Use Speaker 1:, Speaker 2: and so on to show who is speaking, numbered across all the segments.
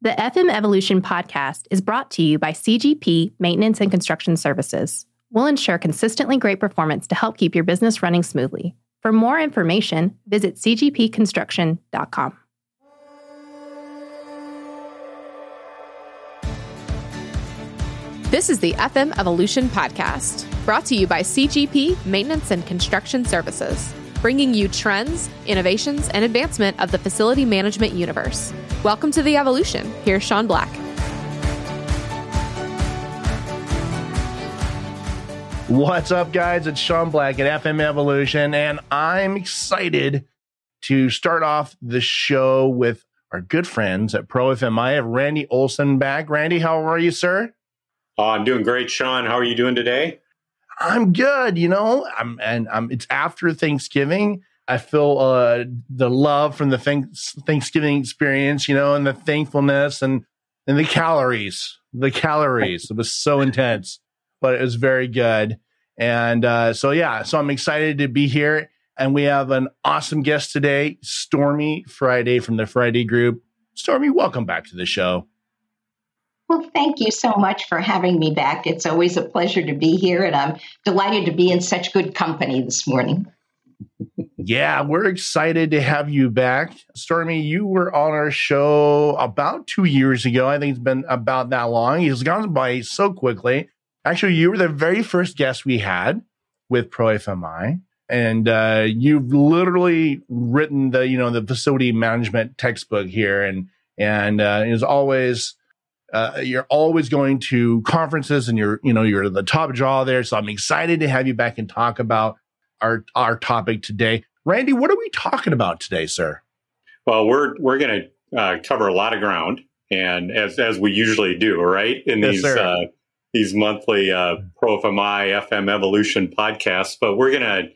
Speaker 1: The FM Evolution podcast is brought to you by CGP Maintenance and Construction Services. We'll ensure consistently great performance to help keep your business running smoothly. For more information, visit cgpconstruction.com.
Speaker 2: This is the FM Evolution podcast, brought to you by CGP Maintenance and Construction Services bringing you trends, innovations, and advancement of the facility management universe. Welcome to the evolution. Here's Sean Black.
Speaker 3: What's up, guys? It's Sean Black at FM Evolution, and I'm excited to start off the show with our good friends at Pro FM. I have Randy Olson back. Randy, how are you, sir?
Speaker 4: Oh, I'm doing great, Sean. How are you doing today?
Speaker 3: I'm good, you know. I'm and I'm it's after Thanksgiving. I feel uh the love from the thanks, Thanksgiving experience, you know, and the thankfulness and and the calories. The calories. it was so intense, but it was very good. And uh so yeah, so I'm excited to be here and we have an awesome guest today, Stormy Friday from the Friday group. Stormy, welcome back to the show.
Speaker 5: Well, thank you so much for having me back. It's always a pleasure to be here, and I'm delighted to be in such good company this morning.
Speaker 3: yeah, we're excited to have you back. Stormy, you were on our show about two years ago. I think it's been about that long. It's gone by so quickly. Actually, you were the very first guest we had with Pro FMI. And uh, you've literally written the, you know, the facility management textbook here, and and uh, it was always uh, you're always going to conferences and you're, you know, you're the top draw there. So I'm excited to have you back and talk about our, our topic today. Randy, what are we talking about today, sir?
Speaker 4: Well, we're, we're going to uh, cover a lot of ground and as, as we usually do, right? In yes, these, uh, these monthly, uh, Pro FMI FM evolution podcasts, but we're going to,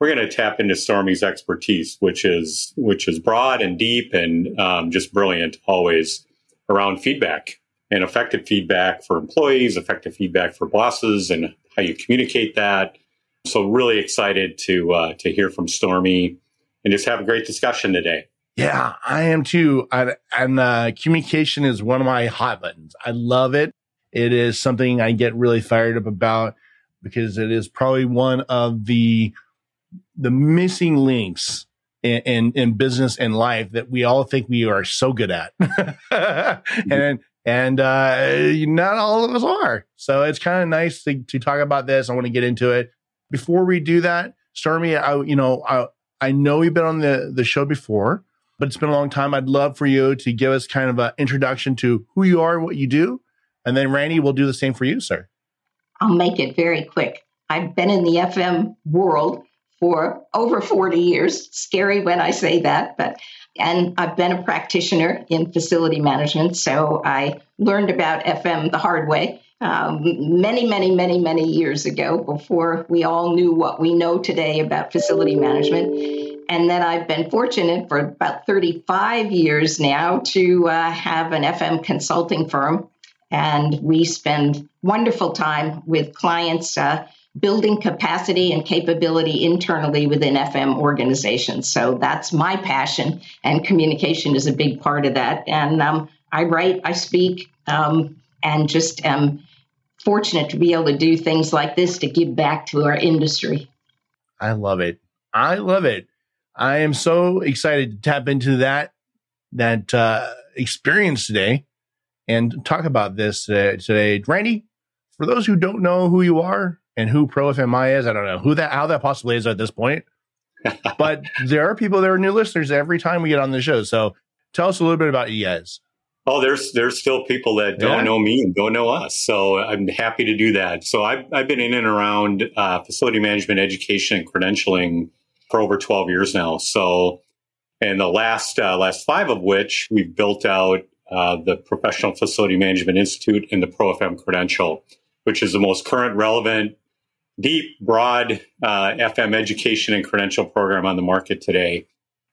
Speaker 4: we're going to tap into Stormy's expertise, which is, which is broad and deep and, um, just brilliant always around feedback and effective feedback for employees, effective feedback for bosses, and how you communicate that. So really excited to uh, to hear from Stormy and just have a great discussion today.
Speaker 3: Yeah, I am too. I, and uh, communication is one of my hot buttons. I love it. It is something I get really fired up about because it is probably one of the the missing links in, in, in business and life that we all think we are so good at. and and uh, not all of us are. So it's kind of nice to, to talk about this. I want to get into it. Before we do that, Stormy, I, you know, I, I know you've been on the, the show before, but it's been a long time. I'd love for you to give us kind of an introduction to who you are, what you do. And then Randy will do the same for you, sir.
Speaker 5: I'll make it very quick. I've been in the FM world for over 40 years. Scary when I say that, but and I've been a practitioner in facility management, so I learned about FM the hard way um, many, many, many, many years ago before we all knew what we know today about facility management. And then I've been fortunate for about 35 years now to uh, have an FM consulting firm. And we spend wonderful time with clients uh, building capacity and capability internally within FM organizations. So that's my passion, and communication is a big part of that. And um, I write, I speak, um, and just am fortunate to be able to do things like this to give back to our industry.
Speaker 3: I love it. I love it. I am so excited to tap into that that uh, experience today and talk about this today. today. Randy, for those who don't know who you are, and who Pro FMI is. I don't know who that how that possibly is at this point. but there are people that are new listeners every time we get on the show. So tell us a little bit about you guys.
Speaker 4: Oh, there's there's still people that don't yeah. know me and don't know us. So I'm happy to do that. So I've I've been in and around uh, facility management, education, and credentialing for over 12 years now. So, and the last uh, last five of which we've built out uh, the Professional Facility Management Institute and the ProFM credential, which is the most current, relevant, deep, broad uh, FM education and credential program on the market today.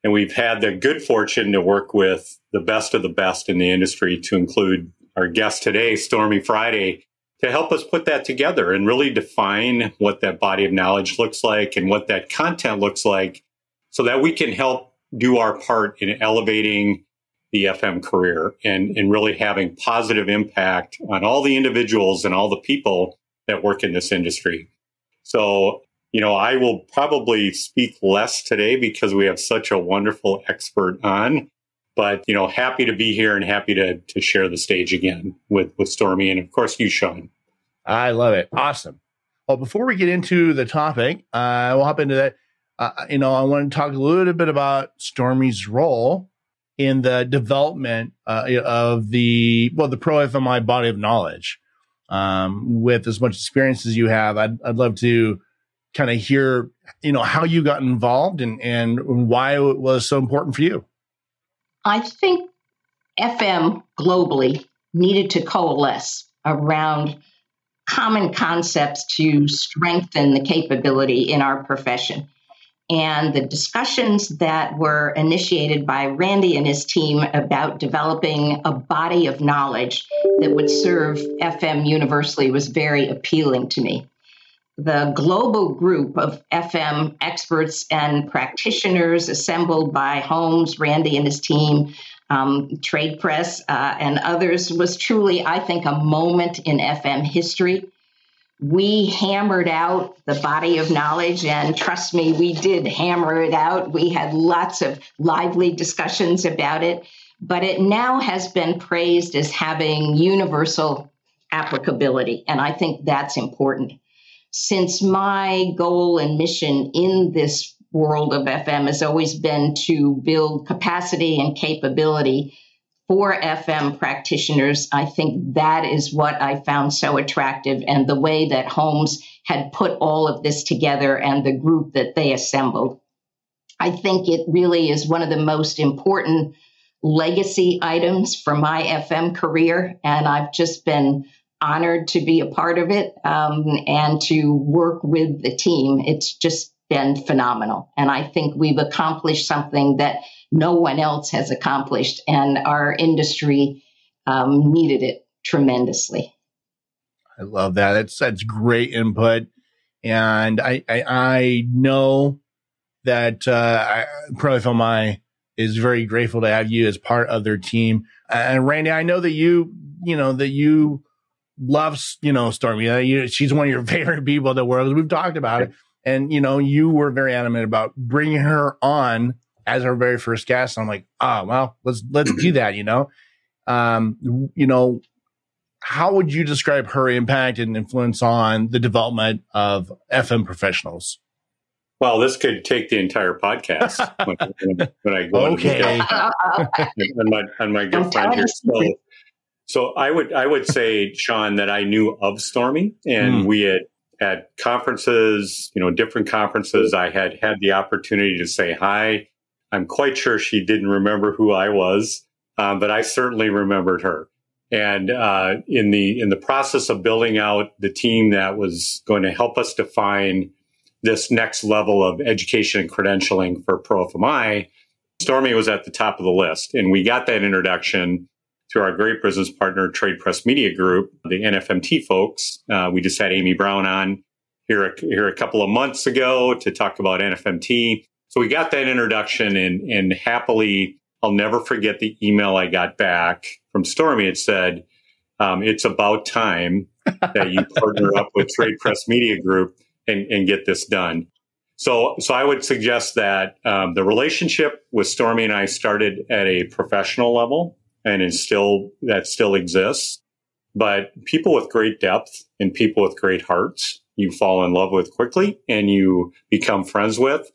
Speaker 4: And we've had the good fortune to work with the best of the best in the industry to include our guest today, Stormy Friday, to help us put that together and really define what that body of knowledge looks like and what that content looks like so that we can help do our part in elevating the FM career and, and really having positive impact on all the individuals and all the people that work in this industry. So, you know, I will probably speak less today because we have such a wonderful expert on. But, you know, happy to be here and happy to, to share the stage again with, with Stormy and, of course, you, Sean.
Speaker 3: I love it. Awesome. Well, before we get into the topic, uh, we'll hop into that. Uh, you know, I want to talk a little bit about Stormy's role in the development uh, of the well, the Pro FMI body of knowledge. Um, with as much experience as you have, I'd, I'd love to kind of hear, you know, how you got involved and and why it was so important for you.
Speaker 5: I think FM globally needed to coalesce around common concepts to strengthen the capability in our profession. And the discussions that were initiated by Randy and his team about developing a body of knowledge that would serve FM universally was very appealing to me. The global group of FM experts and practitioners assembled by Holmes, Randy and his team, um, Trade Press, uh, and others was truly, I think, a moment in FM history. We hammered out the body of knowledge, and trust me, we did hammer it out. We had lots of lively discussions about it, but it now has been praised as having universal applicability, and I think that's important. Since my goal and mission in this world of FM has always been to build capacity and capability for FM practitioners. I think that is what I found so attractive and the way that Holmes had put all of this together and the group that they assembled. I think it really is one of the most important legacy items for my FM career. And I've just been honored to be a part of it um, and to work with the team. It's just been phenomenal. And I think we've accomplished something that no one else has accomplished, and our industry um, needed it tremendously.
Speaker 3: I love that. That's that's great input, and I I, I know that uh, ProFMI is very grateful to have you as part of their team. And Randy, I know that you you know that you loves you know Stormy. Uh, you, she's one of your favorite people in the world. We've talked about it. And, you know, you were very adamant about bringing her on as our very first guest. I'm like, oh, well, let's, let's do that, you know? Um, you know, how would you describe her impact and influence on the development of FM professionals?
Speaker 4: Well, this could take the entire podcast when, when I go
Speaker 3: okay.
Speaker 4: on my, on my good friend here. So, so I would I would say, Sean, that I knew of Stormy, and mm. we had at conferences, you know, different conferences, I had had the opportunity to say hi. I'm quite sure she didn't remember who I was, um, but I certainly remembered her. And uh, in the in the process of building out the team that was going to help us define this next level of education and credentialing for ProFMI, Stormy was at the top of the list, and we got that introduction to our great business partner, Trade Press Media Group, the NFMT folks. Uh, we just had Amy Brown on here a, here a couple of months ago to talk about NFMT. So we got that introduction and, and happily, I'll never forget the email I got back from Stormy. It said, um, it's about time that you partner up with Trade Press Media Group and, and get this done. So, so I would suggest that um, the relationship with Stormy and I started at a professional level and is still that still exists. But people with great depth and people with great hearts, you fall in love with quickly and you become friends with.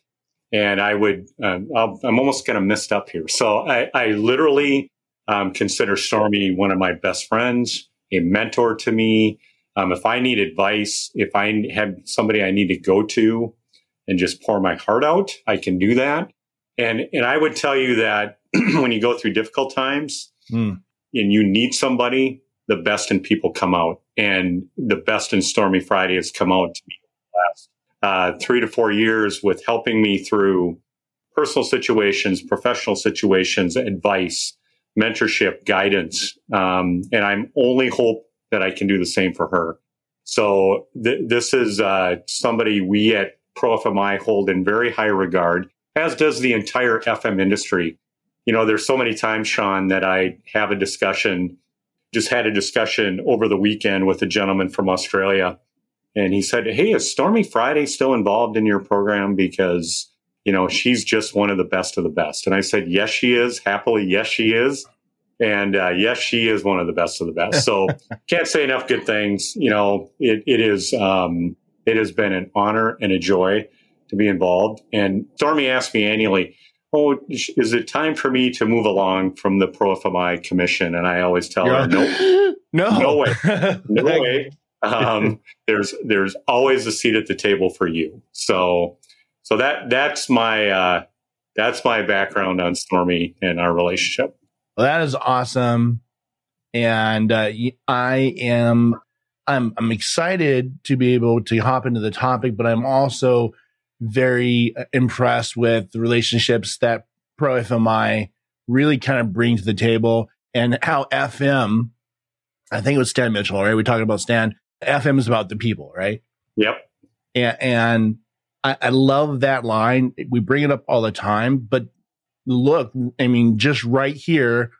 Speaker 4: And I would, um, i am almost kind of messed up here. So I, I literally um, consider Stormy one of my best friends, a mentor to me. Um, if I need advice, if I have somebody I need to go to and just pour my heart out, I can do that. And and I would tell you that when you go through difficult times, mm. and you need somebody, the best in people come out. And the best in Stormy Friday has come out to me last uh, three to four years with helping me through personal situations, professional situations, advice, mentorship, guidance. Um, and I'm only hope that I can do the same for her. So th- this is uh, somebody we at ProFMI hold in very high regard, as does the entire FM industry you know, there's so many times, Sean, that I have a discussion, just had a discussion over the weekend with a gentleman from Australia. And he said, Hey, is Stormy Friday still involved in your program? Because, you know, she's just one of the best of the best. And I said, Yes, she is. Happily, yes, she is. And uh, yes, she is one of the best of the best. So can't say enough good things. You know, it, it is, um, it has been an honor and a joy to be involved. And Stormy asks me annually, oh, is it time for me to move along from the Pro FMI commission? And I always tell her, no,
Speaker 3: no,
Speaker 4: no way, no way. Um, there's there's always a seat at the table for you. So so that that's my uh, that's my background on Stormy and our relationship.
Speaker 3: Well, that is awesome, and uh, I am I'm I'm excited to be able to hop into the topic, but I'm also very uh, impressed with the relationships that Pro FMI really kind of bring to the table and how FM, I think it was Stan Mitchell, right? We talking about Stan. FM is about the people, right?
Speaker 4: Yep.
Speaker 3: And, and I, I love that line. We bring it up all the time, but look, I mean, just right here,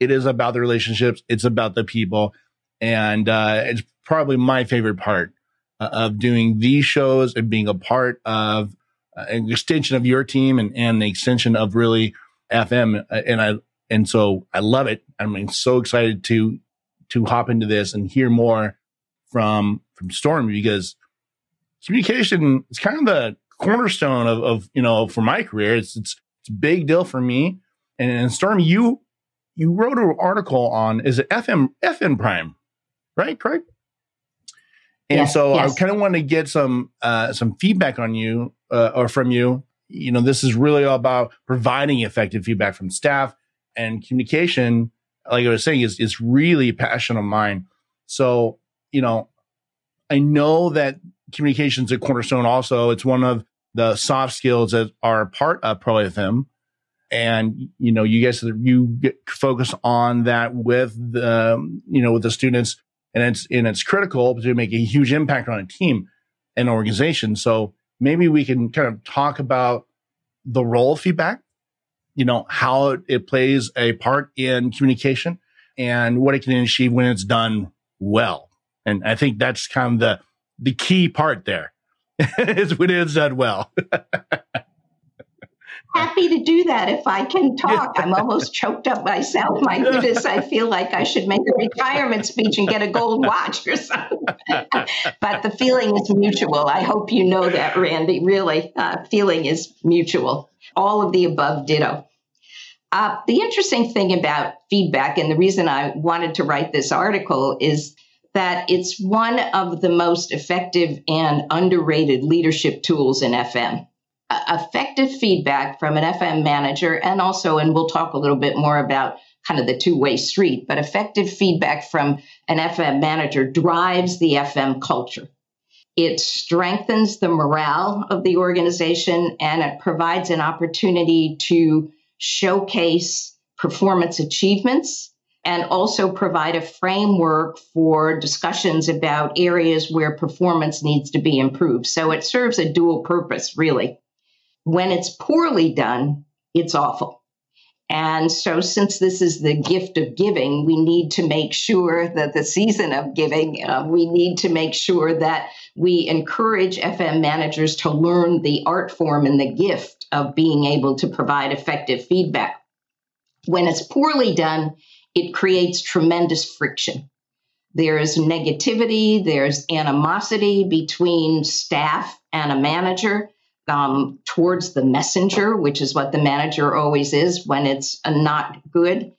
Speaker 3: it is about the relationships. It's about the people. And, uh, it's probably my favorite part uh, of doing these shows and being a part of uh, an extension of your team and, and the extension of really FM. Uh, and I, and so I love it. I mean, so excited to, to hop into this and hear more from, from Storm because communication is kind of the cornerstone of, of, you know, for my career. It's, it's, it's a big deal for me. And, and Storm, you, you wrote an article on, is it FM, FM Prime, right? Correct? And yes, so yes. I kind of want to get some uh, some feedback on you uh, or from you. You know, this is really all about providing effective feedback from staff and communication. Like I was saying, is is really a passion of mine. So you know, I know that communication is a cornerstone. Also, it's one of the soft skills that are part of Pro FM. And you know, you guys you focus on that with the you know with the students and it's and it's critical to make a huge impact on a team and organization. So maybe we can kind of talk about the role of feedback, you know, how it plays a part in communication and what it can achieve when it's done well. And I think that's kind of the the key part there is when it's done well.
Speaker 5: happy to do that if I can talk. I'm almost choked up myself. My goodness, I feel like I should make a retirement speech and get a gold watch or something. but the feeling is mutual. I hope you know that, Randy. Really, uh, feeling is mutual. All of the above, ditto. Uh, the interesting thing about feedback, and the reason I wanted to write this article, is that it's one of the most effective and underrated leadership tools in FM effective feedback from an FM manager, and also, and we'll talk a little bit more about kind of the two way street, but effective feedback from an FM manager drives the FM culture. It strengthens the morale of the organization and it provides an opportunity to showcase performance achievements and also provide a framework for discussions about areas where performance needs to be improved. So it serves a dual purpose, really. When it's poorly done, it's awful. And so, since this is the gift of giving, we need to make sure that the season of giving, uh, we need to make sure that we encourage FM managers to learn the art form and the gift of being able to provide effective feedback. When it's poorly done, it creates tremendous friction. There's negativity, there's animosity between staff and a manager um, towards the messenger, which is what the manager always is when it's not good.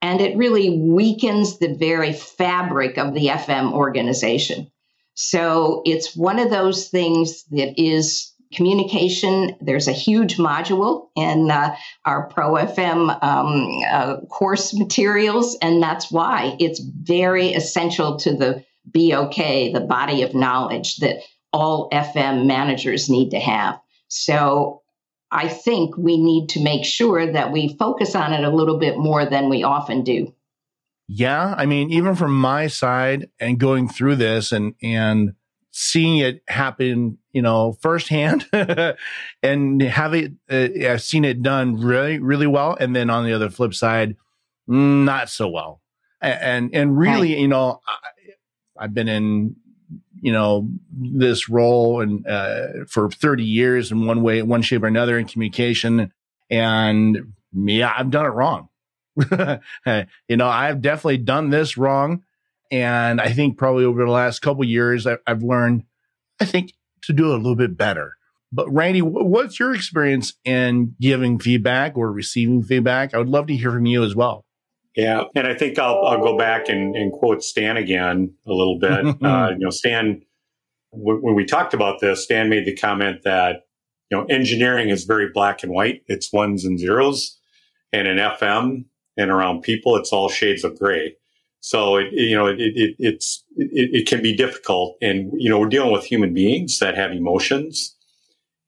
Speaker 5: And it really weakens the very fabric of the FM organization. So it's one of those things that is communication. There's a huge module in uh, our Pro FM um, uh, course materials, and that's why it's very essential to the BOK, the body of knowledge that all FM managers need to have. So I think we need to make sure that we focus on it a little bit more than we often do.
Speaker 3: Yeah, I mean, even from my side and going through this and and seeing it happen, you know, firsthand and have it, uh, I've seen it done really, really well. And then on the other flip side, not so well. And, and really, right. you know, I, I've been in, you know, this role and, uh, for 30 years in one way, one shape or another in communication. And yeah, I've done it wrong. you know, I've definitely done this wrong. And I think probably over the last couple years, I, have learned, I think, to do it a little bit better. But Randy, what's your experience in giving feedback or receiving feedback? I would love to hear from you as well.
Speaker 4: Yeah, and I think I'll, I'll go back and, and, quote Stan again a little bit. uh, you know, Stan, w- when we talked about this, Stan made the comment that you know engineering is very black and white; it's ones and zeros, and in FM and around people, it's all shades of gray. So it, you know, it, it it's it, it, can be difficult, and you know, we're dealing with human beings that have emotions,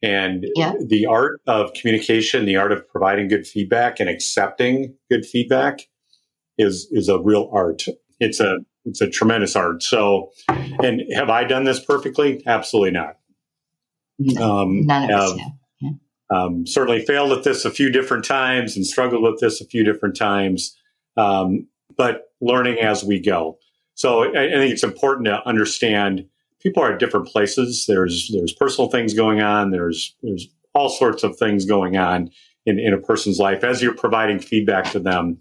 Speaker 4: and yeah. the art of communication, the art of providing good feedback and accepting good feedback, is is a real art. It's a it's a tremendous art. So, and have I done this perfectly? Absolutely not.
Speaker 5: Um, None of us have.
Speaker 4: Yeah. Um, certainly failed at this a few different times and struggled with this a few different times. Um, but learning as we go. So I, I, think it's important to understand people are at different places. There's there's personal things going on. There's there's all sorts of things going on in, in a person's life as you're providing feedback to them.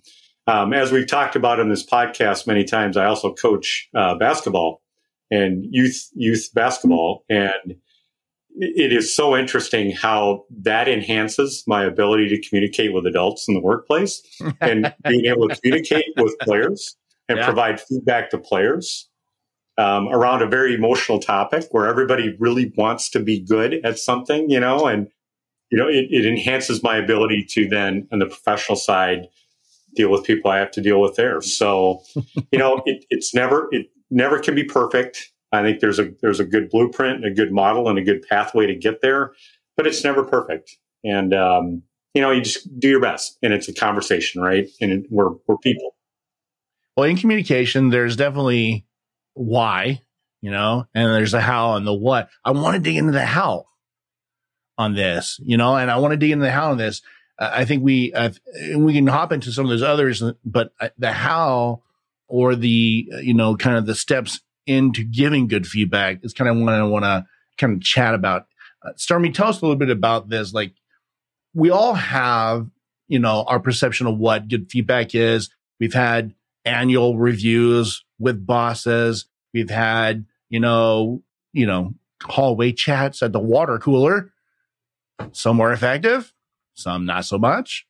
Speaker 4: Um, as we've talked about in this podcast many times, I also coach uh, basketball and youth youth basketball, and it is so interesting how that enhances my ability to communicate with adults in the workplace and being able to communicate with players and yeah. provide feedback to players um, around a very emotional topic where everybody really wants to be good at something, you know, and you know it, it enhances my ability to then on the professional side deal with people I have to deal with there. So, you know, it, it's never it never can be perfect I think there's a there's a good blueprint, a good model, and a good pathway to get there, but it's never perfect. And um, you know, you just do your best, and it's a conversation, right? And it, we're we're people.
Speaker 3: Well, in communication, there's definitely why, you know, and there's a how and the what. I want to dig into the how on this, you know, and I want to dig into the how on this. I think we we can hop into some of those others, but uh, the how or the you know kind of the steps into giving good feedback is kind of what I want to kind of chat about. Uh, Stormy, tell us a little bit about this. Like, we all have, you know, our perception of what good feedback is. We've had annual reviews with bosses. We've had, you know, you know, hallway chats at the water cooler. Some were effective, some not so much.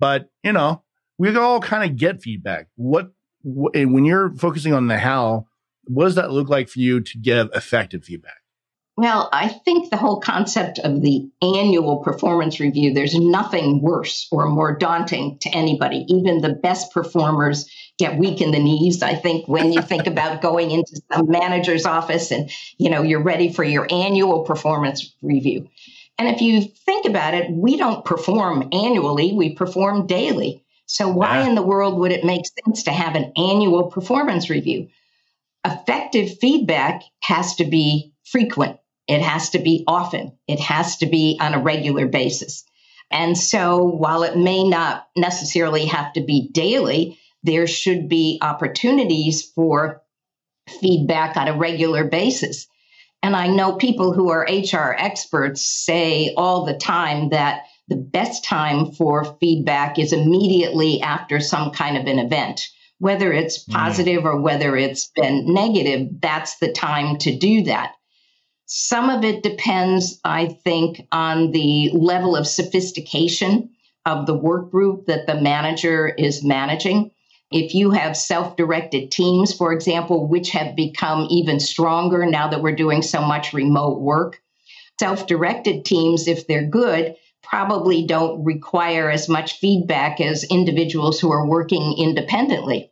Speaker 3: But, you know, we all kind of get feedback. What when you're focusing on the how, what does that look like for you to give effective feedback?
Speaker 5: Well, I think the whole concept of the annual performance review, there's nothing worse or more daunting to anybody. Even the best performers get weak in the knees. I think when you think about going into some manager's office and, you know, you're ready for your annual performance review. And if you think about it, we don't perform annually, we perform daily. So why yeah. in the world would it make sense to have an annual performance review? Effective feedback has to be frequent. It has to be often. It has to be on a regular basis. And so while it may not necessarily have to be daily, there should be opportunities for feedback on a regular basis. And I know people who are HR experts say all the time that the best time for feedback is immediately after some kind of an event whether it's mm. positive mm. or whether it's been negative, that's the time to do that. Some of it depends, I think, on the level of sophistication of the work group that the manager is managing. If you have self directed teams, for example, which have become even stronger now that we're doing so much remote work, self directed teams, if they're good, probably don't require as much feedback as individuals who are working independently.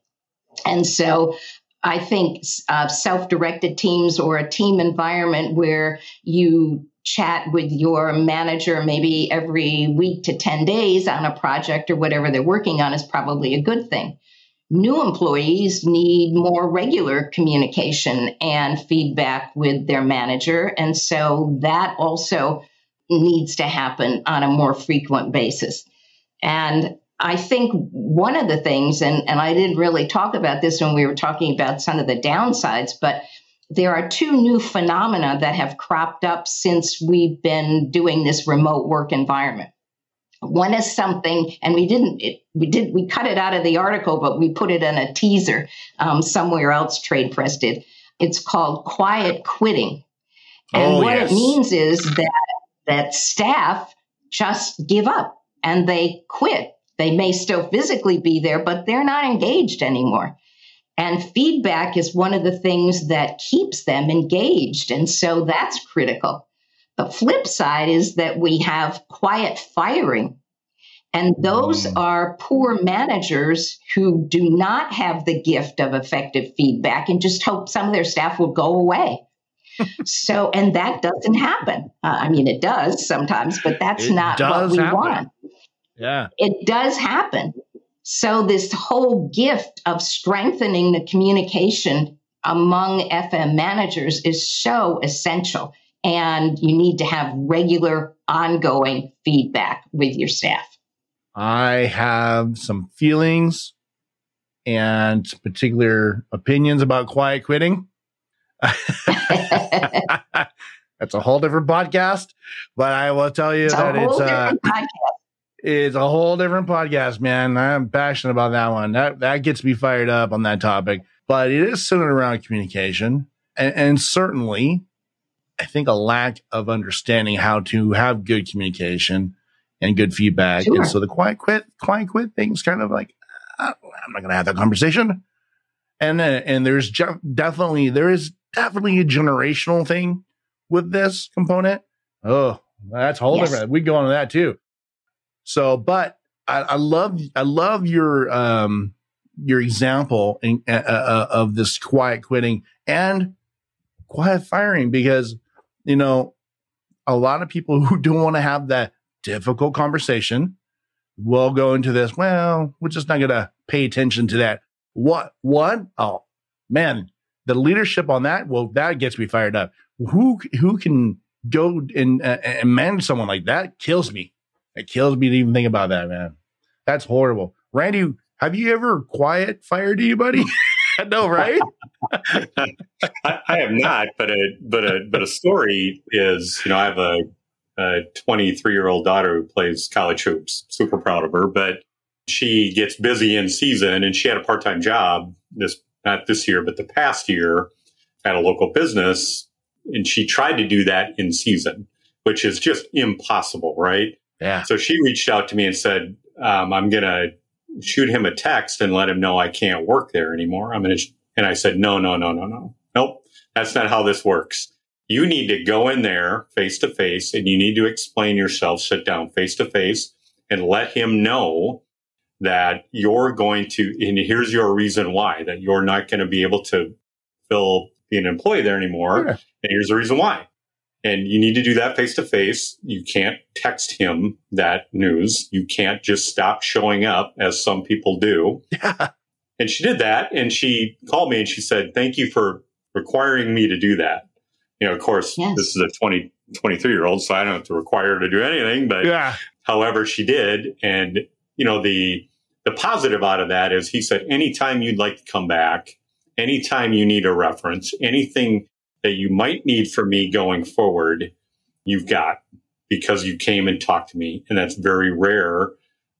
Speaker 5: And so I think uh, self directed teams or a team environment where you chat with your manager maybe every week to 10 days on a project or whatever they're working on is probably a good thing. new employees need more regular communication and feedback with their manager. And so that also needs to happen on a more frequent basis. And I think one of the things, and, and I didn't really talk about this when we were talking about some of the downsides, but there are two new phenomena that have cropped up since we've been doing this remote work environment. One is something, and we didn't, it, we did, we cut it out of the article, but we put it in a teaser um, somewhere else. Trade Press did. It's called quiet quitting, and oh, what yes. it means is that that staff just give up and they quit. They may still physically be there, but they're not engaged anymore. And feedback is one of the things that keeps them engaged. And so that's critical. The flip side is that we have quiet firing. And those mm. are poor managers who do not have the gift of effective feedback and just hope some of their staff will go away. So, and that doesn't happen. Uh, I mean, it does sometimes, but that's it not what we happen. want.
Speaker 3: Yeah.
Speaker 5: It does happen. So, this whole gift of strengthening the communication among FM managers is so essential. And you need to have regular, ongoing feedback with your staff.
Speaker 3: I have some feelings and particular opinions about quiet quitting. That's a whole different podcast, but I will tell you it's that it's uh, it's a whole different podcast, man. I'm passionate about that one. That that gets me fired up on that topic. But it is centered around communication, and, and certainly, I think a lack of understanding how to have good communication and good feedback. Sure. And so the quiet quit, quiet quit thing's kind of like, uh, I'm not going to have that conversation. And uh, and there's definitely there is definitely a generational thing with this component. Oh, that's a whole yes. different. We go on to that too. So, but I, I love, I love your, um, your example in, uh, uh, of this quiet quitting and quiet firing because, you know, a lot of people who don't want to have that difficult conversation will go into this. Well, we're just not going to pay attention to that. What, what? Oh man, the leadership on that, well, that gets me fired up. Who, who can go and, uh, and manage someone like that kills me. It kills me to even think about that, man. That's horrible. Randy, have you ever quiet fired anybody? no, right?
Speaker 4: I, I, have not, but a but a but a story is, you know, I have a a 23 year old daughter who plays college hoops. Super proud of her, but she gets busy in season, and she had a part time job this not this year, but the past year at a local business, and she tried to do that in season, which is just impossible, right?
Speaker 3: Yeah.
Speaker 4: So she reached out to me and said, um, I'm going to shoot him a text and let him know I can't work there anymore. I'm going to, and I said, no, no, no, no, no. Nope. That's not how this works. You need to go in there face to face and you need to explain yourself, sit down face to face and let him know that you're going to, and here's your reason why, that you're not going to be able to fill, be an employee there anymore. And here's the reason why. And you need to do that face to face. You can't text him that news. You can't just stop showing up as some people do. Yeah. And she did that. And she called me and she said, Thank you for requiring me to do that. You know, of course, yes. this is a 20, 23 year old, so I don't have to require her to do anything. But yeah. however, she did. And, you know, the, the positive out of that is he said, anytime you'd like to come back, anytime you need a reference, anything that you might need from me going forward, you've got because you came and talked to me. And that's very rare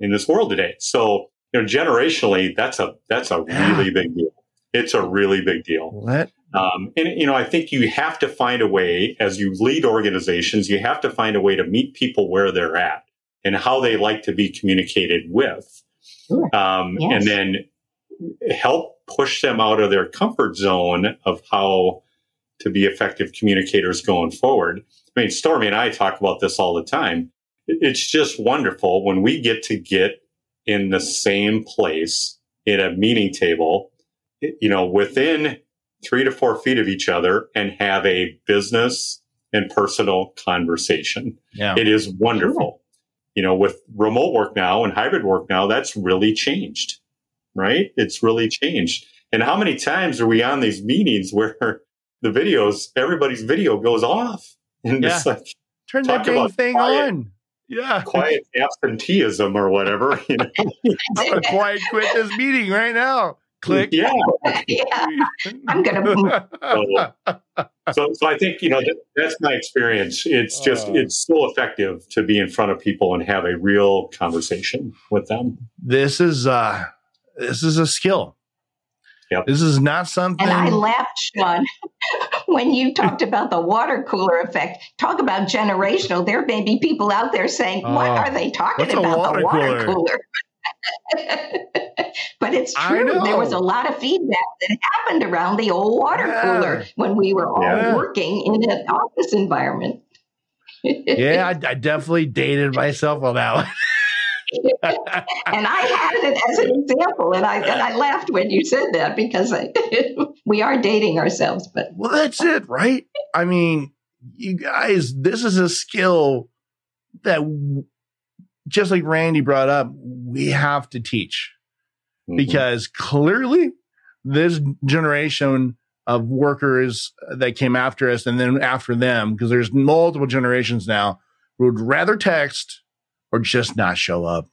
Speaker 4: in this world today. So, you know, generationally, that's a, that's a really big deal. It's a really big deal. What? Um, and, you know, I think you have to find a way as you lead organizations, you have to find a way to meet people where they're at and how they like to be communicated with. Sure. Um, yes. And then help push them out of their comfort zone of how to be effective communicators going forward. I mean, Stormy and I talk about this all the time. It's just wonderful when we get to get in the same place in a meeting table, you know, within three to four feet of each other and have a business and personal conversation. Yeah. It is wonderful. You know, with remote work now and hybrid work now, that's really changed. right? It's really changed. And how many times are we on these meetings where the videos, everybody's video goes off? And
Speaker 3: Yeah.
Speaker 4: it's like,
Speaker 3: Turn that dang thing
Speaker 4: quiet.
Speaker 3: on. Yeah.
Speaker 4: quiet absenteeism or whatever. You know?
Speaker 3: I'm gonna quiet quit this meeting right now. Click.
Speaker 4: Yeah.
Speaker 5: yeah, I'm gonna-
Speaker 4: So, so I think, you know, that, that's my experience. It's just,
Speaker 3: Oh.
Speaker 4: it's so effective to be in front of people and have a real conversation with them.
Speaker 3: this is uh this is a skill.
Speaker 4: Yep.
Speaker 3: This is not something
Speaker 5: And I laughed, Sean, when you talked about the water cooler effect. Talk about generational. There may be people out there saying, "What
Speaker 3: Oh,
Speaker 5: are they talking about?
Speaker 3: water
Speaker 5: the water
Speaker 3: cooler?"
Speaker 5: cooler." but it's true. There was a lot of feedback that happened around the old water
Speaker 3: Yeah.
Speaker 5: cooler when we were all
Speaker 3: Yeah.
Speaker 5: working in an office environment.
Speaker 3: yeah, I, I definitely dated myself on that one.
Speaker 5: and I had it as an example, and I and I laughed when you said that because I, we are dating ourselves. But
Speaker 3: well, that's it, right? I mean, you guys, this is a skill that, just like Randy brought up, we have to teach
Speaker 4: Mhm.
Speaker 3: because clearly this generation of workers that came after us and then after them, because there's multiple generations now, would rather text or just not show up.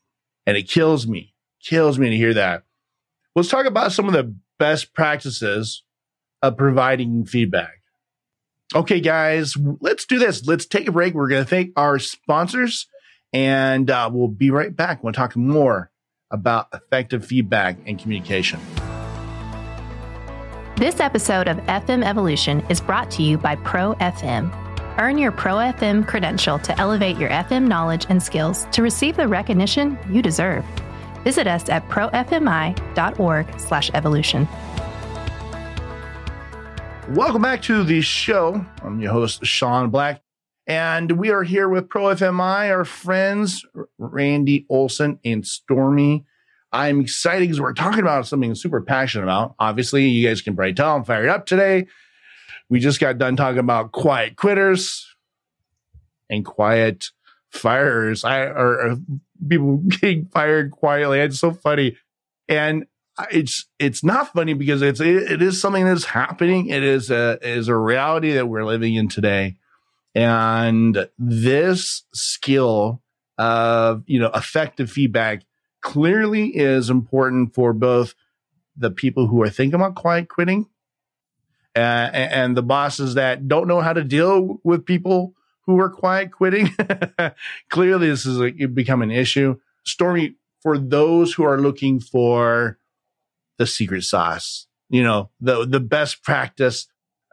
Speaker 3: And it kills me, kills me to hear that. Let's talk about some of the best practices of providing feedback. Okay, guys, let's do this. Let's take a break. We're going to thank our sponsors and uh, we'll be right back. We'll talk more about effective feedback and communication.
Speaker 1: This episode of FM Evolution is brought to you by Pro FM. Earn your Pro FM credential to elevate your FM knowledge and skills to receive the recognition you deserve. Visit us at profmi.org/evolution.
Speaker 3: Welcome back to the show. I'm your host, Sean Black, and we are here with Pro FMI, our friends, Randy Olson and Stormy. I'm excited because we're talking about something I'm super passionate about. Obviously, you guys can probably tell I'm fired up today. We just got done talking about quiet quitters and quiet fires. I or, or people getting fired quietly. It's so funny, and it's it's not funny because it's it, it is something that's happening. It is a it is a reality that we're living in today, and this skill of you know effective feedback clearly is important for both the people who are thinking about quiet quitting uh, and, the bosses that don't know how to deal with people who are quiet quitting. clearly, this is become an issue. Stormy, for those who are looking for the secret sauce, you know, the the best practice.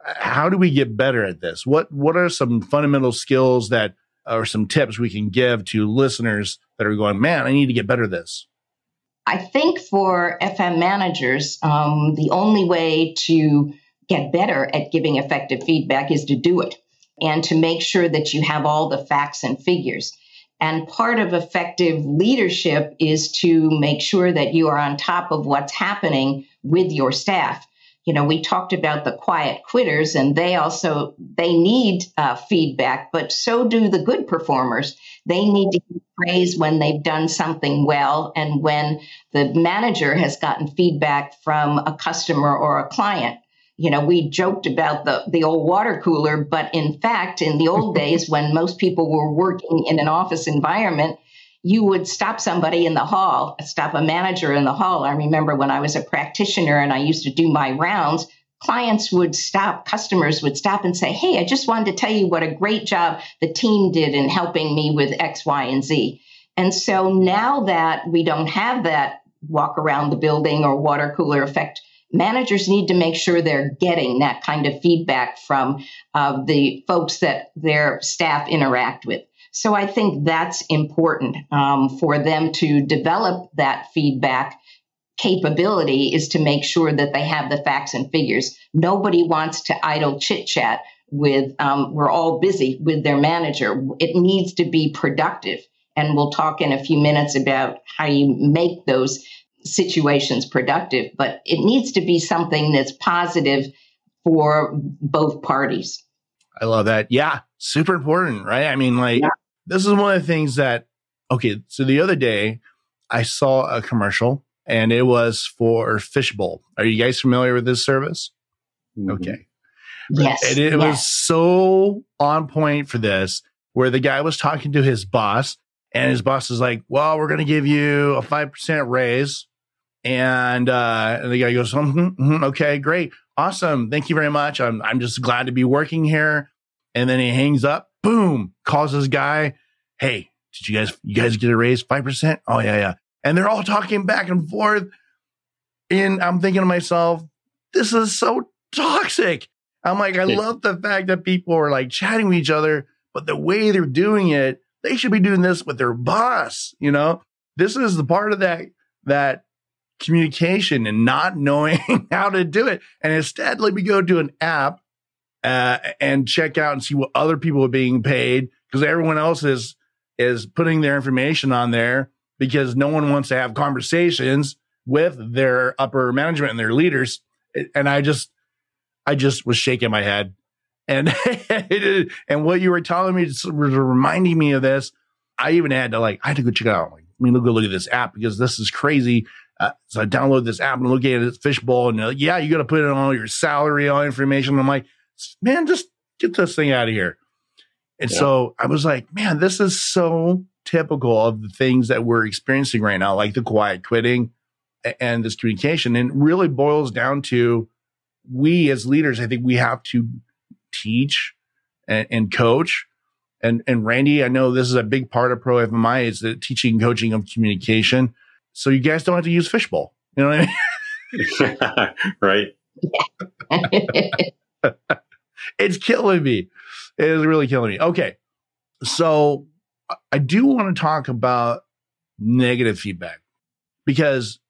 Speaker 3: How do we get better at this? What what are some fundamental skills that or some tips we can give to listeners that are going, man, I need to get better at this?
Speaker 5: I think for FM managers, um, the only way to get better at giving effective feedback is to do it and to make sure that you have all the facts and figures. And part of effective leadership is to make sure that you are on top of what's happening with your staff. You know, we talked about the quiet quitters, and they also they need uh, feedback, but so do the good performers. They need to get praise when they've done something well, and when the manager has gotten feedback from a customer or a client you know, we joked about the, the old water cooler, but in fact, in the old days when most people were working in an office environment, you would stop somebody in the hall, stop a manager in the hall. I remember when I was a practitioner and I used to do my rounds, clients would stop, customers would stop and say, Hey, I just wanted to tell you what a great job the team did in helping me with X, Y, and Z. And so now that we don't have that walk around the building or water cooler effect, managers need to make sure they're getting that kind of feedback from uh, the folks that their staff interact with. So I think that's important um, for them to develop that feedback capability is to make sure that they have the facts and figures. Nobody wants to idle chit chat with, um, we're all busy with their manager. It needs to be productive. And we'll talk in a few minutes about how you make those situations productive, but it needs to be something that's positive for both parties.
Speaker 3: I love that. Yeah, super important, right? I mean, like,
Speaker 5: Yeah.
Speaker 3: This is one of the things that, okay, so the other day I saw a commercial and it was for Fishbowl. Are you guys familiar with this service? Mm-hmm. Okay.
Speaker 5: Yes.
Speaker 3: And it
Speaker 5: yes.
Speaker 3: was so on point for this, where the guy was talking to his boss, and his boss is like, Well, we're going to give you a 5% raise. And, uh, and the guy goes, mm-hmm, mm-hmm, Okay, great. Awesome. Thank you very much. I'm, I'm just glad to be working here. And then he hangs up, boom, calls this guy, Hey, did you guys, you guys get a raise? 5%? Oh, yeah, yeah. And they're all talking back and forth. And I'm thinking to myself, this is so toxic. I'm like, I love the fact that people are like chatting with each other, but the way they're doing it, they should be doing this with their boss. You know, this is the part of that, that communication and not knowing how to do it. And instead, let me go to an app uh, and check out and see what other people are being paid because everyone else is is putting their information on there because no one wants to have conversations with their upper management and their leaders. And I just I just was shaking my head. And and what you were telling me was reminding me of this. I even had to like I had to go check out. Like, I mean, look at this app because this is crazy. Uh, so I download this app and look at it, Fishbowl, and like, yeah, you got to put in all your salary, all information. I'm like, man, just get this thing out of here. And yeah. so I was like, man, this is so typical of the things that we're experiencing right now, like the quiet quitting and this communication. And really boils down to we as leaders, I think we have to teach and, and coach. And, and Randy, I know this is a big part of Pro FMI is the teaching and coaching of communication. So you guys don't have to use fishbowl. You know what
Speaker 4: I mean? right.
Speaker 3: it's killing me. It is really killing me. Okay. So I do want to talk about negative feedback because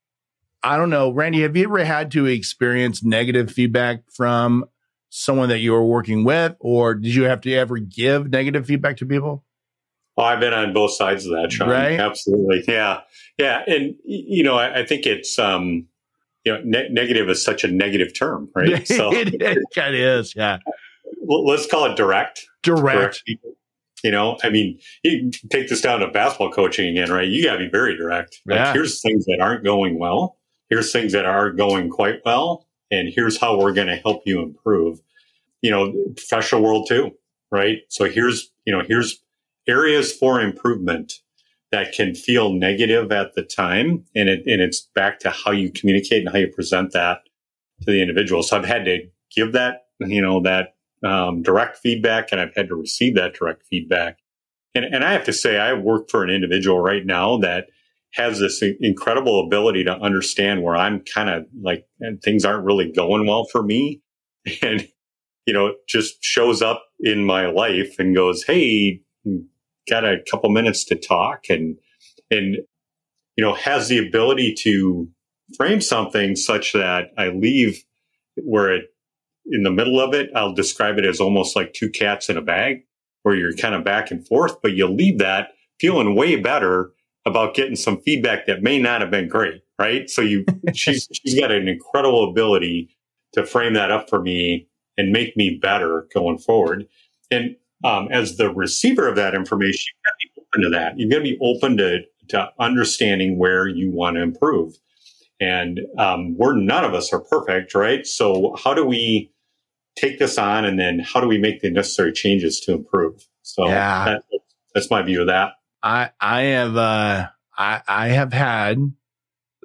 Speaker 3: I don't know, Randy, have you ever had to experience negative feedback from someone that you were working with, or did you have to ever give negative feedback to people?
Speaker 4: Oh, I've been on both sides of that, Sean. Right? Absolutely. Yeah. Yeah. And, you know, I, I think it's, um, you know, ne- negative is such a negative term, right?
Speaker 3: So it, it kind of is. Yeah.
Speaker 4: Let's call it direct.
Speaker 3: Direct. direct
Speaker 4: you know, I mean, you take this down to basketball coaching again, right? You got to be very direct. Like, yeah. here's things that aren't going well here's things that are going quite well, and here's how we're going to help you improve. You know, professional world too, right? So here's, you know, here's areas for improvement that can feel negative at the time. And it, and it's back to how you communicate and how you present that to the individual. So I've had to give that, you know, that um, direct feedback and I've had to receive that direct feedback. And, and I have to say, I work for an individual right now that has this incredible ability to understand where I'm kind of like, and things aren't really going well for me. And, you know, just shows up in my life and goes, Hey, got a couple minutes to talk and, and, you know, has the ability to frame something such that I leave where it, in the middle of it, I'll describe it as almost like two cats in a bag where you're kind of back and forth, but you leave that feeling way better about getting some feedback that may not have been great, right? So you, she's, she's got an incredible ability to frame that up for me and make me better going forward. And um, as the receiver of that information, you've got to be open to that. You've got to be open to, to understanding where you want to improve. And um, we're none of us are perfect, right? So how do we take this on, and then how do we make the necessary changes to improve? So yeah. that, that's my view of that.
Speaker 3: I I have uh I I have had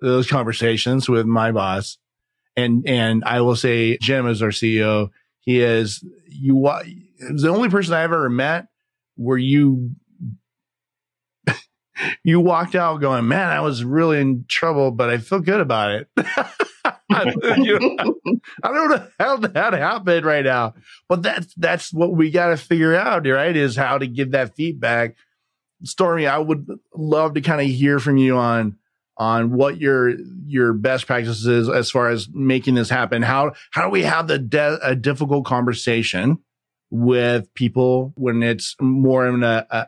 Speaker 3: those conversations with my boss, and and I will say Jim is our CEO. He is you. The only person I've ever met where you you walked out going, man, I was really in trouble, but I feel good about it. I don't know how that happened right now, but that's that's what we got to figure out, right? Is how to give that feedback Stormy, I would love to kind of hear from you on on what your your best practices as far as making this happen. How how do we have the de- a difficult conversation with people when it's more in a, a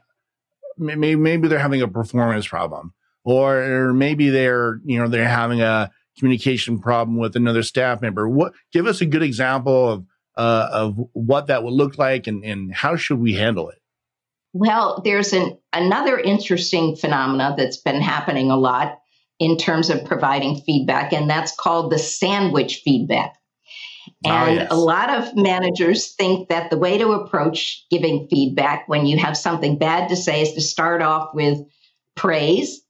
Speaker 3: maybe maybe they're having a performance problem or, or maybe they're you know they're having a communication problem with another staff member. What give us a good example of uh, of what that would look like and and how should we handle it?
Speaker 5: Well, there's an another interesting phenomena that's been happening a lot in terms of providing feedback, and that's called the sandwich feedback. And oh, yes. a lot of managers think that the way to approach giving feedback when you have something bad to say is to start off with praise,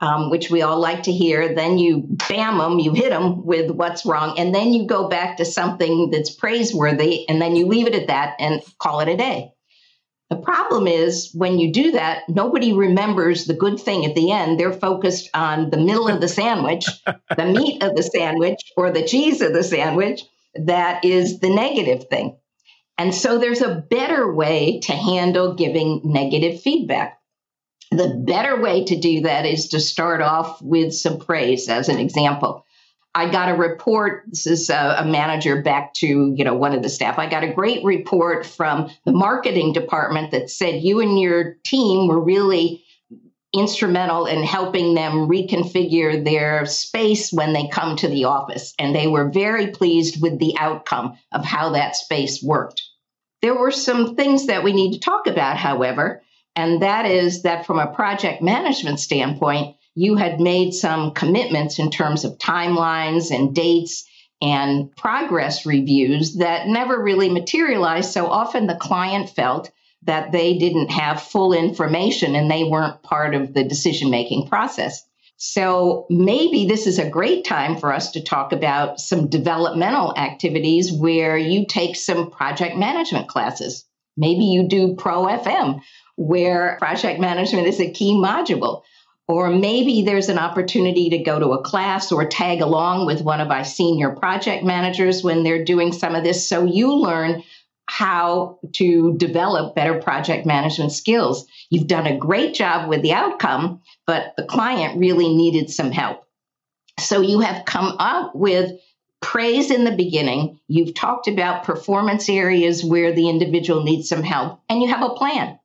Speaker 5: um, which we all like to hear. Then you bam them, you hit them with what's wrong, and then you go back to something that's praiseworthy, and then you leave it at that and call it a day. The problem is when you do that, nobody remembers the good thing at the end. They're focused on the middle of the sandwich, the meat of the sandwich, or the cheese of the sandwich that is the negative thing. And so there's a better way to handle giving negative feedback. The better way to do that is to start off with some praise, as an example. I got a report. This is a, a, manager back to you know one of the staff. I got a great report from the marketing department that said you and your team were really instrumental in helping them reconfigure their space when they come to the office. And they were very pleased with the outcome of how that space worked. There were some things that we need to talk about, however, and that is that from a project management standpoint, you had made some commitments in terms of timelines and dates and progress reviews that never really materialized. So often the client felt that they didn't have full information and they weren't part of the decision making process. So maybe this is a great time for us to talk about some developmental activities where you take some project management classes. Maybe you do Pro FM, where project management is a key module. Or maybe there's an opportunity to go to a class or tag along with one of our senior project managers when they're doing some of this. So you learn how to develop better project management skills. You've done a great job with the outcome, but the client really needed some help. So you have come up with praise in the beginning. You've talked about performance areas where the individual needs some help, and you have a plan.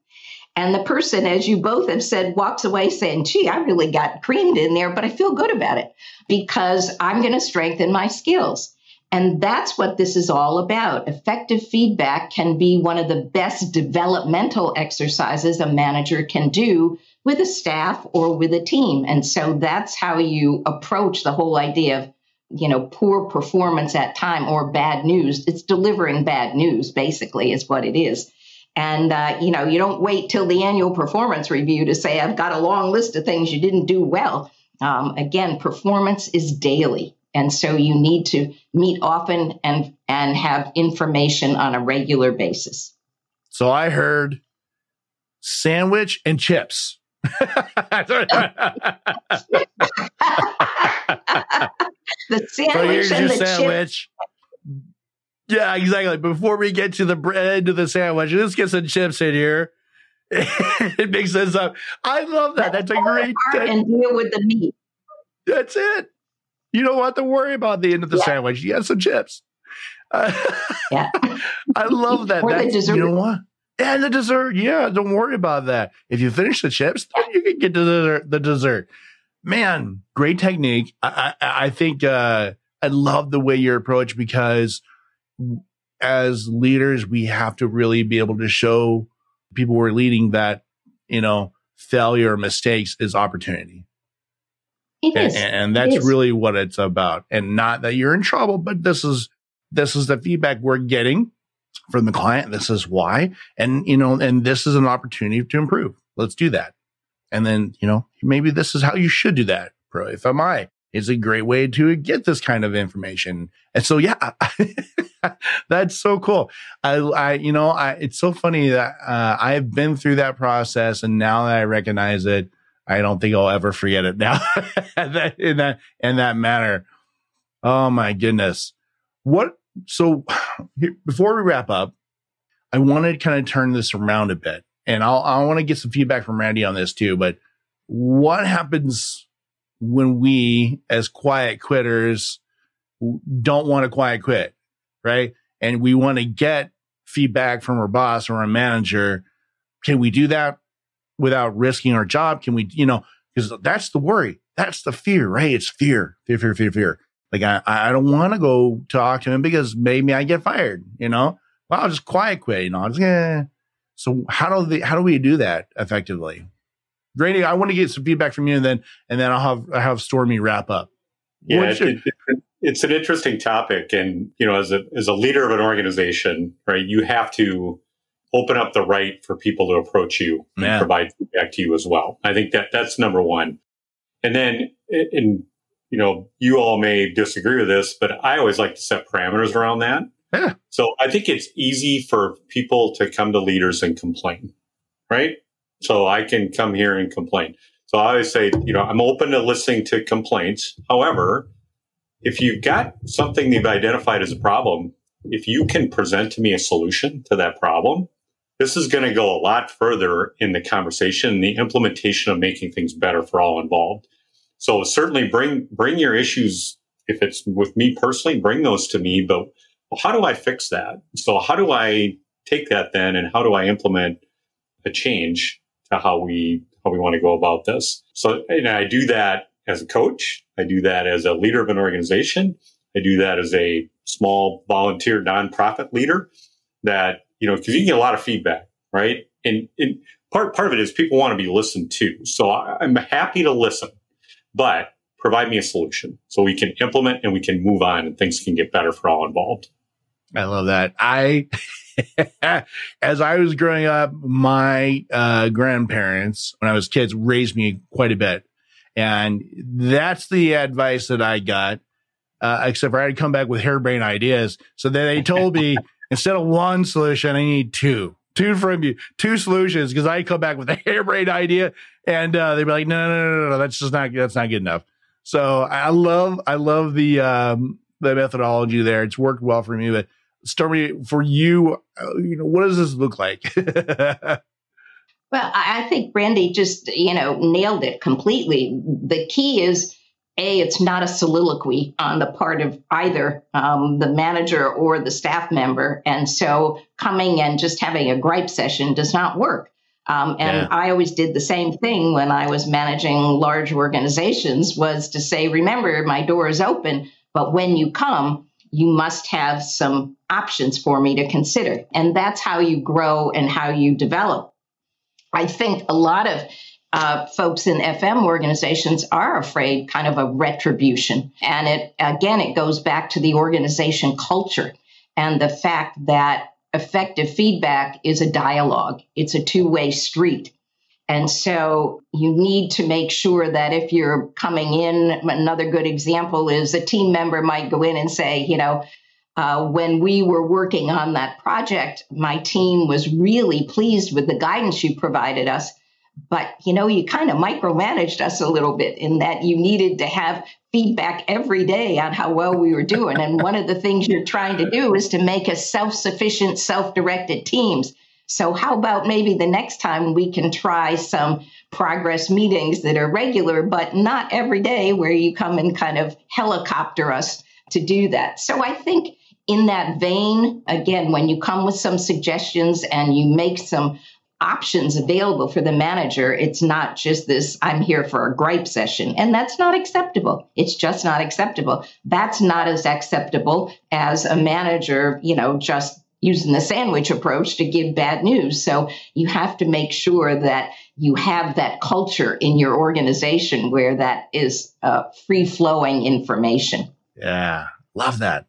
Speaker 5: And the person, as you both have said, walks away saying, gee, I really got creamed in there, but I feel good about it because I'm going to strengthen my skills. And that's what this is all about. Effective feedback can be one of the best developmental exercises a manager can do with a staff or with a team. And so that's how you approach the whole idea of, you know, poor performance at time or bad news. It's delivering bad news, basically, is what it is. And, uh, you know, you don't wait till the annual performance review to say, I've got a long list of things you didn't do well. Um, again, performance is daily. And so you need to meet often and, and have information on a regular basis.
Speaker 3: So I heard sandwich and chips.
Speaker 5: the sandwich
Speaker 3: so
Speaker 5: and the
Speaker 3: sandwich.
Speaker 5: Chip.
Speaker 3: Yeah, exactly. Before we get to the bread to the sandwich, let's get some chips in here. it makes sense. I love that. That's a great.
Speaker 5: And deal with the meat.
Speaker 3: That's it. You don't have to worry about the end of the yeah. sandwich. You have some chips. Uh, yeah. I love that.
Speaker 5: or the dessert.
Speaker 3: You know what? And the dessert. Yeah, don't worry about that. If you finish the chips, then you can get to the, the dessert. Man, great technique. I, I, I think uh, I love the way you approach because as leaders, we have to really be able to show people we're leading that, you know, failure or mistakes is opportunity.
Speaker 5: It is.
Speaker 3: And, and that's really what it's about. And not that you're in trouble, but this is, this is the feedback we're getting from the client. This is why. And, you know, and this is an opportunity to improve. Let's do that. And then, you know, maybe this is how you should do that. Pro FMI is a great way to get this kind of information. And so, yeah, that's so cool. I, I, you know, I, it's so funny that, uh, I've been through that process and now that I recognize it, I don't think I'll ever forget it now in that in that manner. Oh my goodness. What so before we wrap up, I want to kind of turn this around a bit. And I'll I want to get some feedback from Randy on this too, but what happens when we as quiet quitters don't want to quiet quit, right? And we want to get feedback from our boss or our manager. Can we do that without risking our job? Can we, you know, because that's the worry. That's the fear, right? It's fear, fear, fear, fear, fear. Like I, I don't want to go talk to him because maybe I get fired, you know? Well, I'll just quiet quit, you know? Just, eh. So how do they, how do we do that effectively? Randy, I want to get some feedback from you, and then and then I'll have I have Stormy wrap up.
Speaker 4: Yeah, it, it, it's an interesting topic, and you know, as a as a leader of an organization, right, you have to open up the right for people to approach you and provide feedback to you as well. I think that that's number one. And then, and you know, you all may disagree with this, but I always like to set parameters around that. Yeah. So I think it's easy for people to come to leaders and complain, right? So I can come here and complain. So I always say, you know, I'm open to listening to complaints. However, if you've got something you've identified as a problem, if you can present to me a solution to that problem, this is going to go a lot further in the conversation, the implementation of making things better for all involved. So certainly bring bring your issues. If it's with me personally, bring those to me. But how do I fix that? So how do I take that then, and how do I implement a change to how we how we want to go about this? So and I do that as a coach. I do that as a leader of an organization. I do that as a small volunteer nonprofit leader that you know, because you get a lot of feedback, right? And, and part part of it is people want to be listened to. So I, I'm happy to listen, but provide me a solution so we can implement and we can move on and things can get better for all involved.
Speaker 3: I love that. I, as I was growing up, my uh, grandparents, when I was kids, raised me quite a bit. And that's the advice that I got, uh, except for I had to come back with harebrained ideas. So then they told me, instead of one solution, I need two. Two from you, two solutions, because I come back with a harebrained idea, and uh, they'd be like, "No, no, no, no, no, that's just not that's not good enough." So I love I love the um, the methodology there. It's worked well for me. But Stormy, for you, uh, you know, what does this look like?
Speaker 5: well, I think Randy just you know nailed it completely. The key is a, it's not a soliloquy on the part of either um, the manager or the staff member. And so coming and just having a gripe session does not work. Um, and yeah. I always did the same thing when I was managing large organizations was to say, remember, my door is open, but when you come, you must have some options for me to consider. And that's how you grow and how you develop. I think a lot of uh, folks in FM organizations are afraid kind of a retribution. And it, again, it goes back to the organization culture and the fact that effective feedback is a dialogue, it's a two way street. And so you need to make sure that if you're coming in, another good example is a team member might go in and say, you know, uh, when we were working on that project, my team was really pleased with the guidance you provided us but you know you kind of micromanaged us a little bit in that you needed to have feedback every day on how well we were doing. And one of the things you're trying to do is to make us self-sufficient self-directed teams. So how about maybe the next time we can try some progress meetings that are regular but not every day where you come and kind of helicopter us to do that? So i think in that vein again when you come with some suggestions and you make some options available for the manager. It's not just this, I'm here for a gripe session. And that's not acceptable. It's just not acceptable. That's not as acceptable as a manager, you know, just using the sandwich approach to give bad news. So you have to make sure that you have that culture in your organization where that is uh, free flowing information.
Speaker 3: Yeah, love that.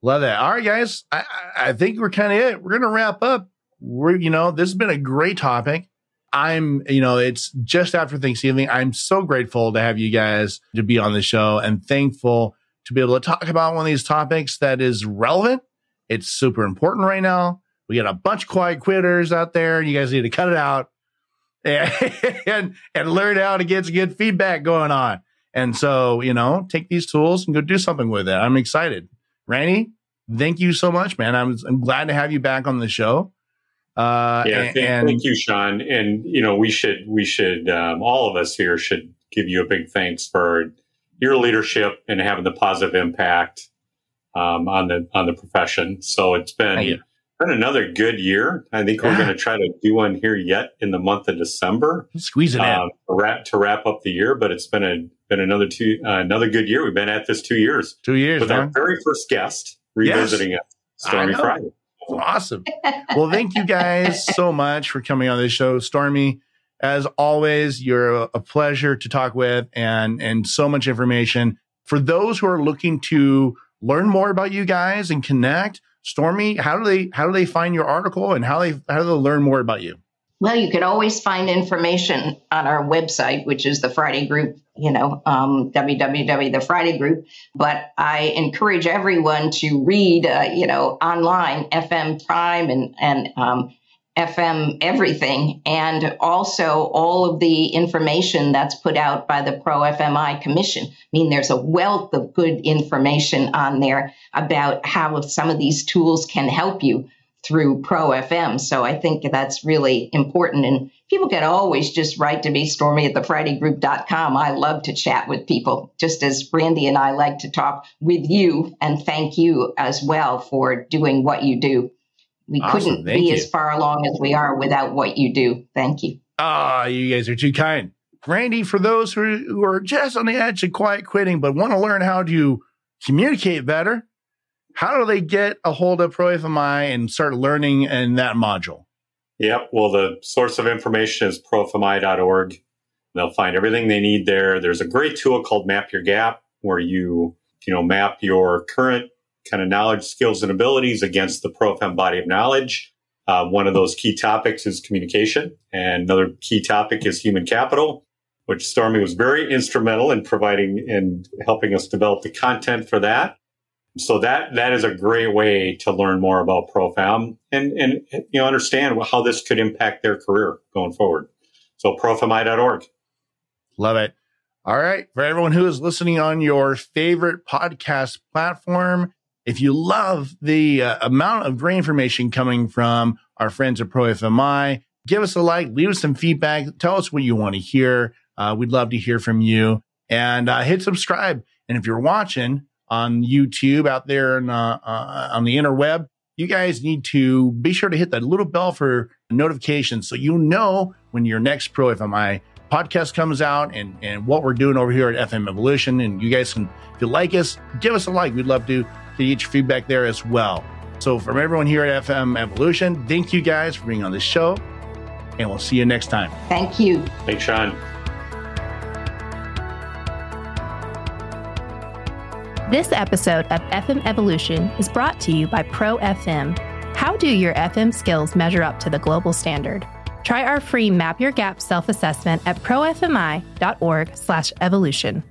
Speaker 3: Love that. All right, guys. I, I think we're kind of it. We're going to wrap up we're, you know, this has been a great topic. I'm, you know, it's just after Thanksgiving. I'm so grateful to have you guys to be on the show and thankful to be able to talk about one of these topics that is relevant. It's super important right now. We got a bunch of quiet quitters out there. You guys need to cut it out and, and, learn how to get good feedback going on. And so, you know, take these tools and go do something with it. I'm excited. Randy, thank you so much, man. I'm, I'm glad to have you back on the show.
Speaker 4: Uh, yeah, and, thank, thank, you, Sean. And you know, we should we should um, all of us here should give you a big thanks for your leadership and having the positive impact um, on the on the profession. So it's been been another good year. I think yeah. we're going to try to do one here yet in the month of December.
Speaker 3: Squeeze it um, in
Speaker 4: to wrap, to wrap up the year. But it's been a been another two uh, another good year. We've been at this two years.
Speaker 3: Two years
Speaker 4: with man. our very first guest revisiting yes. it, Stormy Friday
Speaker 3: awesome. Well, thank you guys so much for coming on this show. Stormy, as always, you're a pleasure to talk with and, and so much information. For those who are looking to learn more about you guys and connect, Stormy, how do they how do they find your article and how they how do they learn more about you?
Speaker 5: Well, you can always find information on our website, which is the Friday Group, you know, um, www. The Friday Group. But I encourage everyone to read, uh, you know, online FM Prime and and um, FM everything, and also all of the information that's put out by the Pro FMI Commission. I mean, there's a wealth of good information on there about how some of these tools can help you through Pro FM. So I think that's really important. And people can always just write to me, stormy at thefridaygroup.com. I love to chat with people, just as Randy and I like to talk with you and thank you as well for doing what you do. We awesome. couldn't Thank be you. as far along as we are without what you do. Thank you.
Speaker 3: Ah, oh, you guys are too kind. Randy, for those who, who are just on the edge of quiet quitting but want to learn how to communicate better, how do they get a hold of ProFMI and start learning in that module?
Speaker 4: Yep. Well, the source of information is profmi.org. They'll find everything they need there. There's a great tool called Map Your Gap where you, you know, map your current kind of knowledge, skills, and abilities against the ProFM body of knowledge. Uh, one of those key topics is communication, and another key topic is human capital, which Stormy was very instrumental in providing and helping us develop the content for that. So that that is a great way to learn more about ProFM and and you know understand how this could impact their career going forward. So profmi.org.
Speaker 3: Love it. All right. For everyone who is listening on your favorite podcast platform, if you love the uh, amount of great information coming from our friends at ProFMI, give us a like, leave us some feedback, tell us what you want to hear. Uh, we'd love to hear from you and uh, hit subscribe. And if you're watching on YouTube out there and, uh, uh, on the interweb, you guys need to be sure to hit that little bell for notifications so you know when your next Pro FMI podcast comes out and, and what we're doing over here at FM Evolution. And you guys can, if you like us, give us a like. We'd love to to get your feedback there as well. So, from everyone here at FM Evolution, thank you guys for being on this show, and we'll see you next time.
Speaker 5: Thank you.
Speaker 4: Thanks, Sean.
Speaker 1: This episode of FM Evolution is brought to you by Pro FM. How do your FM skills measure up to the global standard? Try our free Map Your Gap self-assessment at profmi.org/evolution.